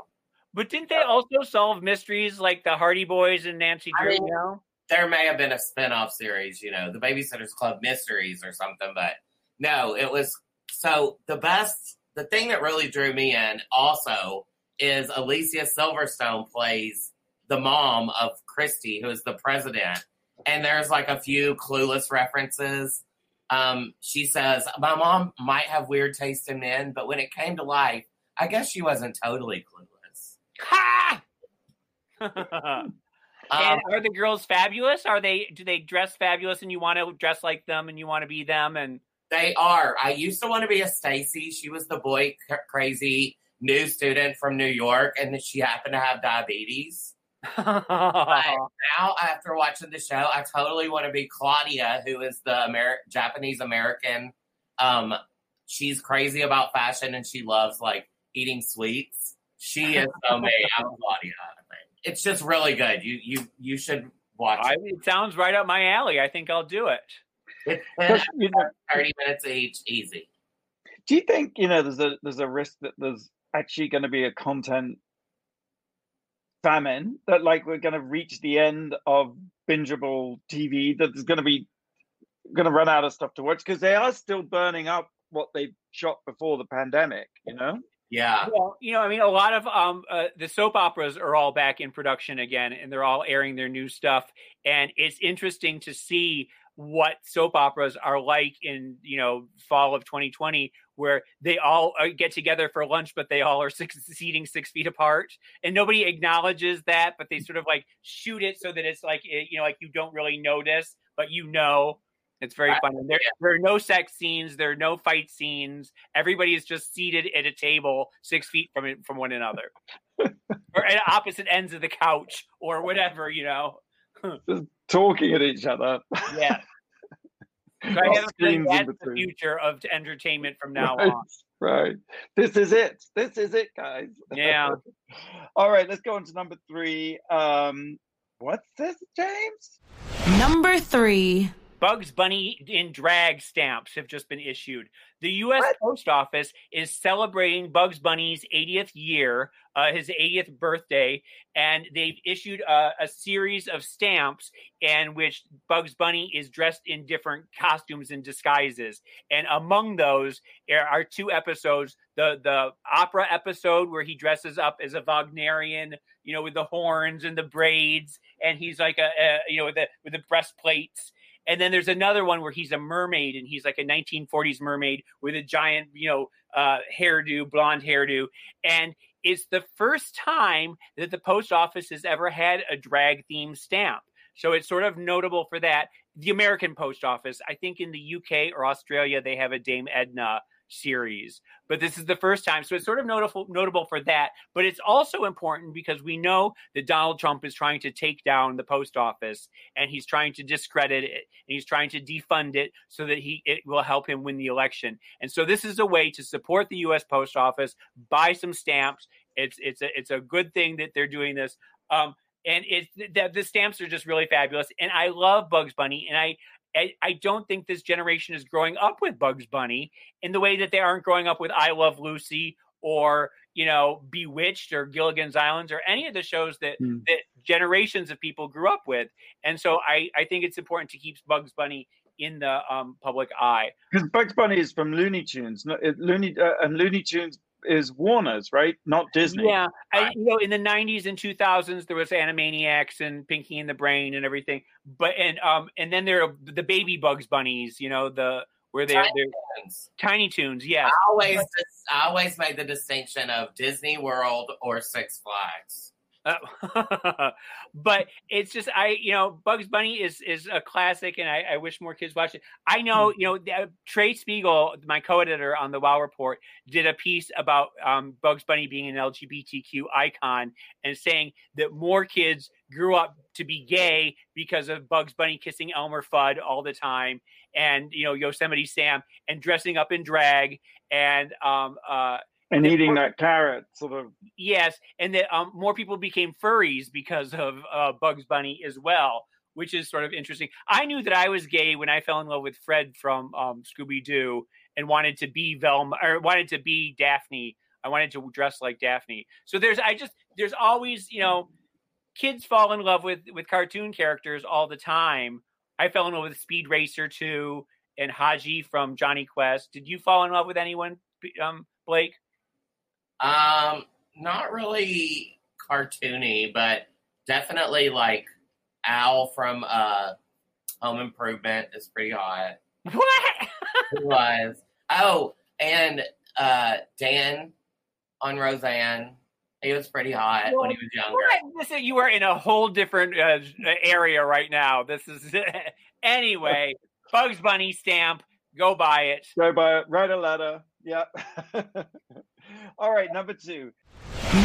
But didn't they also solve mysteries like the Hardy Boys and Nancy I Drew? mean- now? There may have been a spin-off series, you know, the Babysitters Club Mysteries or something, but no, it was so the best the thing that really drew me in also is Alicia Silverstone plays the mom of Kristy, who is the president. And there's like a few clueless references. Um, she says, My mom might have weird taste in men, but when it came to life, I guess she wasn't totally clueless. Ha! [LAUGHS] Um, and are the girls fabulous? Are they? Do they dress fabulous, and you want to dress like them, and you want to be them? And They are. I used to want to be a Stacey. She was the boy c- crazy new student from New York, and she happened to have diabetes. But [LAUGHS] now, after watching the show, I totally want to be Claudia, who is the Amer- Japanese American. Um, she's crazy about fashion, and she loves like eating sweets. She is so me. I'm Claudia. It's just really good. You you you should watch I, it. it sounds right up my alley. I think I'll do it. It's you know, 30 minutes each, easy. do you think you know there's a there's a risk that there's actually going to be a content famine that like we're going to reach the end of bingeable TV that there's going to be going to run out of stuff to watch because they are still burning up what they shot before the pandemic. You know, Yeah. Well, you know, I mean, a lot of um, uh, the soap operas are all back in production again, and they're all airing their new stuff. And it's interesting to see what soap operas are like in you know fall of 2020, where they all uh, get together for lunch, but they all are [LAUGHS] six seating six feet apart, and nobody acknowledges that, but they sort of like shoot it so that it's like eh, you know, like you don't really notice, but you know. It's very Right. fun. And there, there are no sex scenes. There are no fight scenes. Everybody is just seated at a table six feet from from one another, [LAUGHS] or at opposite ends of the couch, or whatever. You know. [LAUGHS] Just talking at each other. Yeah. [LAUGHS] So I Not have a feeling screens in that's the between. future of entertainment from now right, on. right. This is it. This is it, guys. Yeah. All right, let's go on to number three. Um, what's this, James? Number three. Bugs Bunny in drag stamps have just been issued. The U.S. What? Post Office is celebrating Bugs Bunny's 80th year, uh, his 80th birthday, and they've issued a, a series of stamps in which Bugs Bunny is dressed in different costumes and disguises. And among those are- are two episodes: the the opera episode where he dresses up as a Wagnerian, you know, with the horns and the braids, and he's like a, a you know with the with the breastplates. And then there's another one where he's a mermaid and he's like a 1940s mermaid with a giant, you know, uh, hairdo, blonde hairdo. And it's the first time that the post office has ever had a drag themed stamp. So it's sort of notable for that. The American Post Office, I think in the UK or Australia, they have a Dame Edna series, but this is the first time. So it's sort of notable notable for that. But it's also important because we know that Donald Trump is trying to take down the post office and he's trying to discredit it and he's trying to defund it so that he it will help him win the election. And so this is a way to support the US Post Office, buy some stamps. It's it's a it's a good thing that they're doing this. Um, and it's the, the stamps are just really fabulous. And I love Bugs Bunny, and I I, I, don't think this generation is growing up with Bugs Bunny in the way that they aren't growing up with I Love Lucy or you know Bewitched or Gilligan's Islands or any of the shows that mm. that generations of people grew up with. And so I I think it's important to keep Bugs Bunny in the um, public eye because Bugs Bunny is from Looney Tunes, Looney uh, and Looney Tunes is Warner's, right? Not Disney. Yeah, I, you know, in the '90s and 2000s, there was Animaniacs and Pinky and the Brain and everything. But and um and then there are the baby Bugs Bunnies. You know the where they're, Tiny, they're, Toons. Tiny Toons. Yes. I always I always made the distinction of Disney World or Six Flags. Uh, [LAUGHS] but it's just I, you know, Bugs Bunny is is a classic, and I, I wish more kids watch it. I know, hmm. you know, uh, Trey Speegle, my co-editor on the Wow Report, did a piece about um, Bugs Bunny being an LGBTQ icon and saying that more kids grew up to be gay because of Bugs Bunny kissing Elmer Fudd all the time, and you know Yosemite Sam and dressing up in drag and um, uh, and eating more, that carrot sort of. Yes and that um, more people became furries because of uh, bugs bunny as well which is sort of interesting. I knew that i was gay when i fell in love with fred from um, scooby-doo and wanted to be velma or wanted to be daphne. I wanted to dress like daphne. So there's i just there's always you know kids fall in love with with cartoon characters all the time. I fell in love with speed racer too and Hadji from Jonny Quest. Did you fall in love with anyone um, blake um, not really cartoony, but definitely like Al from uh Home Improvement is pretty hot. What? he was. Oh, and uh Dan on Roseanne. He was pretty hot well, when he was younger. This is, you are in a whole different uh, area right now. This is [LAUGHS] anyway. Bugs Bunny stamp. Go buy it. Go buy it. Write a letter. Yep. [LAUGHS] [LAUGHS] All right, number two.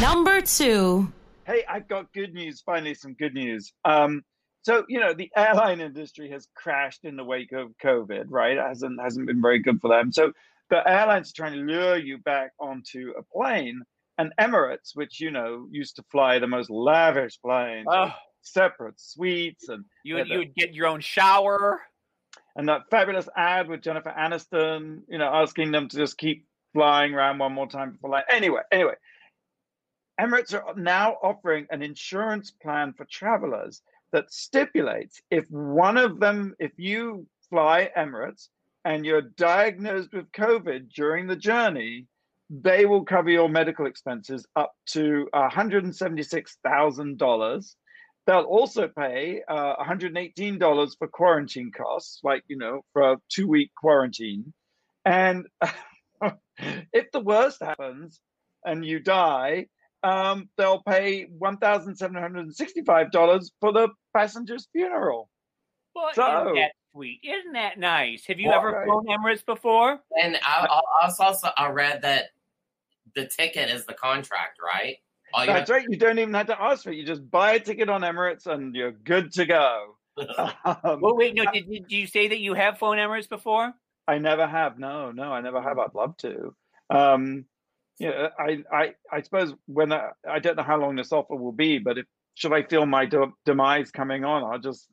Number two. Hey, I've got good news. Finally, some good news. Um, so you know, the airline industry has crashed in the wake of COVID, right? It hasn't hasn't been very good for them. So the airlines are trying to lure you back onto a plane. And Emirates, which you know used to fly the most lavish planes, oh. separate suites, and you would, you would get your own shower, and that fabulous ad with Jennifer Aniston, you know, asking them to just keep flying around one more time before like anyway anyway. Emirates are now offering an insurance plan for travelers that stipulates if one of them if you fly emirates and you're diagnosed with covid during the journey they will cover your medical expenses up to $176,000 they'll also pay uh, $118 for quarantine costs like you know for a two week quarantine. And [LAUGHS] [LAUGHS] if the worst happens and you die, um, they'll pay one thousand seven hundred and sixty-five dollars for the passenger's funeral. Well, so, isn't that sweet? Isn't that nice? Have you ever right. flown Emirates before? And I, I also I read that the ticket is the contract, right? That's right. You don't even have to ask for it. You just buy a ticket on Emirates and you're good to go. [LAUGHS] [LAUGHS] um, well, wait, no. Did, did you say that you have flown Emirates before? I never have. No, no, I never have. I'd love to. Um, yeah, I, I, I suppose when I, I don't know how long this offer will be, but if should I feel my de- demise coming on, I'll just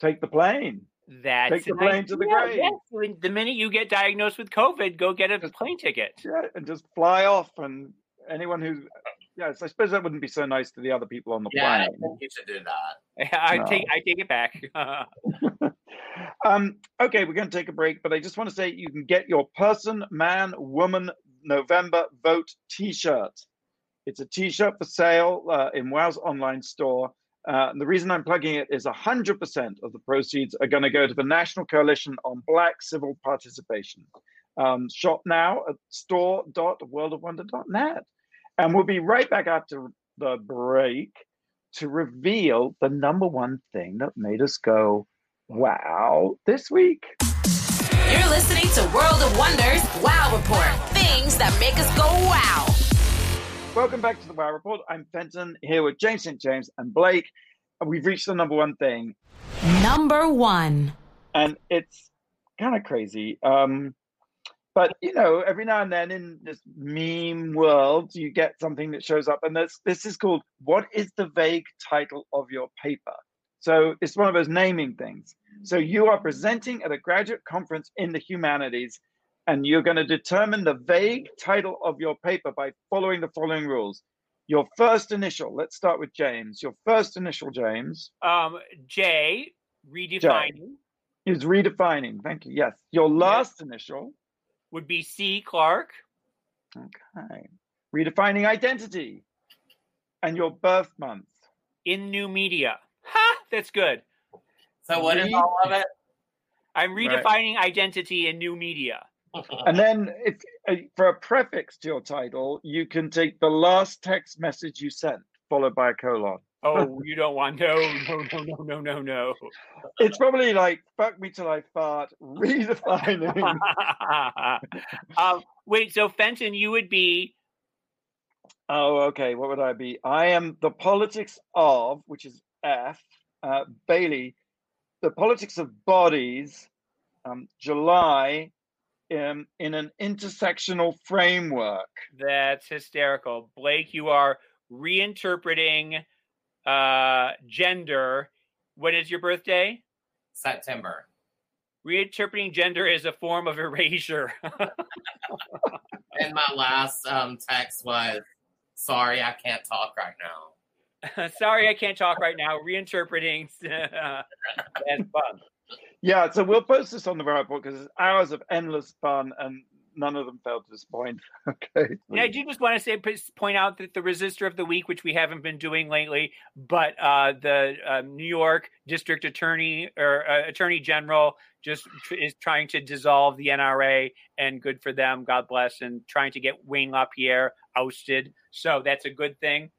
take the plane. That's take the plane to the grave. Yes. The minute you get diagnosed with COVID, go get a plane ticket. Yeah, and just fly off. And anyone who, yes, I suppose that wouldn't be so nice to the other people on the yeah, plane. Think you should do that. [LAUGHS] I no. take, I take it back. [LAUGHS] [LAUGHS] um, okay, we're going to take a break, but I just want to say you can get your person, man, woman, November vote T-shirt. It's a T-shirt for sale uh, in Wow's online store. Uh, and the reason I'm plugging it is 100% of the proceeds are going to go to the National Coalition on Black Civil Participation. Um, shop now at store.worldofwonder.net. And we'll be right back after the break to reveal the number one thing that made us go, wow, this week. You're listening to World of Wonders Wow Report. Things that make us go wow. Welcome back to the Wow Report. I'm Fenton here with James St. James and Blake. And we've reached the number one thing, Number one. and it's kind of crazy. Um, but you know, every now and then in this meme world, you get something that shows up, and this this is called "What is the vague title of your paper?" So it's one of those naming things. So you are presenting at a graduate conference in the humanities, and you're going to determine the vague title of your paper by following the following rules. Your first initial. Let's start with James. Your first initial, James, Um, J, redefining is redefining. Thank you. Yes. Your last initial. would be C, Clark. Okay. Redefining identity and your birth month. In new media. Ha! That's good. So what is Read- all of it? I'm Right. redefining identity in new media. [LAUGHS] And then, if uh, for a prefix to your title, you can take the last text message you sent, followed by a colon. Oh, [LAUGHS] you don't want no, no, no, no, no, no, no. It's probably like "fuck me till I fart," [LAUGHS] redefining. um, wait, so Fenton, you would be oh, okay. What would I be? I am the politics of, which is F. Uh, Bailey, the politics of bodies. Um, July, um, in an intersectional framework. that's hysterical. Blake, you are reinterpreting uh, gender. What is your birthday? September. Reinterpreting gender is a form of erasure. [LAUGHS] And my last um, text was, "Sorry, I can't talk right now." [LAUGHS] Sorry, I can't talk right now. Reinterpreting. [LAUGHS] that's fun. Yeah, so we'll post this on the report because it's hours of endless fun and none of them failed to disappoint. [LAUGHS] okay. And I do just want to say, point out that the resistor of the week, which we haven't been doing lately, but uh, the uh, New York District Attorney or uh, Attorney General just tr- is trying to dissolve the NRA, and good for them, God bless, and trying to get Wayne LaPierre ousted. So that's a good thing.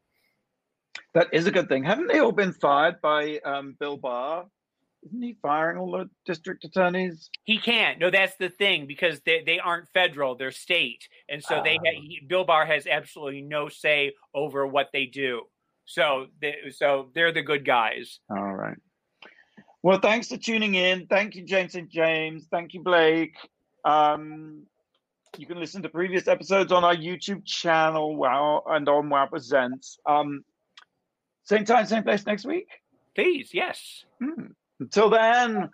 That is a good thing. Haven't they all been fired by um, Bill Barr? Isn't he firing all the district attorneys? He can't. No, that's the thing because they, they aren't federal; they're state, and so they ha- he, Bill Barr has absolutely no say over what they do. So they, so they're the good guys. All right. Well, thanks for tuning in. Thank you, James and James. Thank you, Blake. Um, you can listen to previous episodes on our YouTube channel, Wow, and on Wow Presents. Um, same time, same place next week. Please, yes. Hmm. Until then,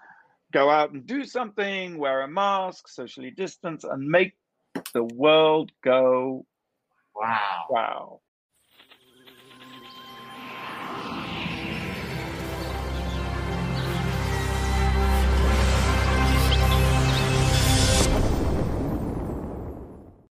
go out and do something, wear a mask, socially distance, and make the world go Wow. wow.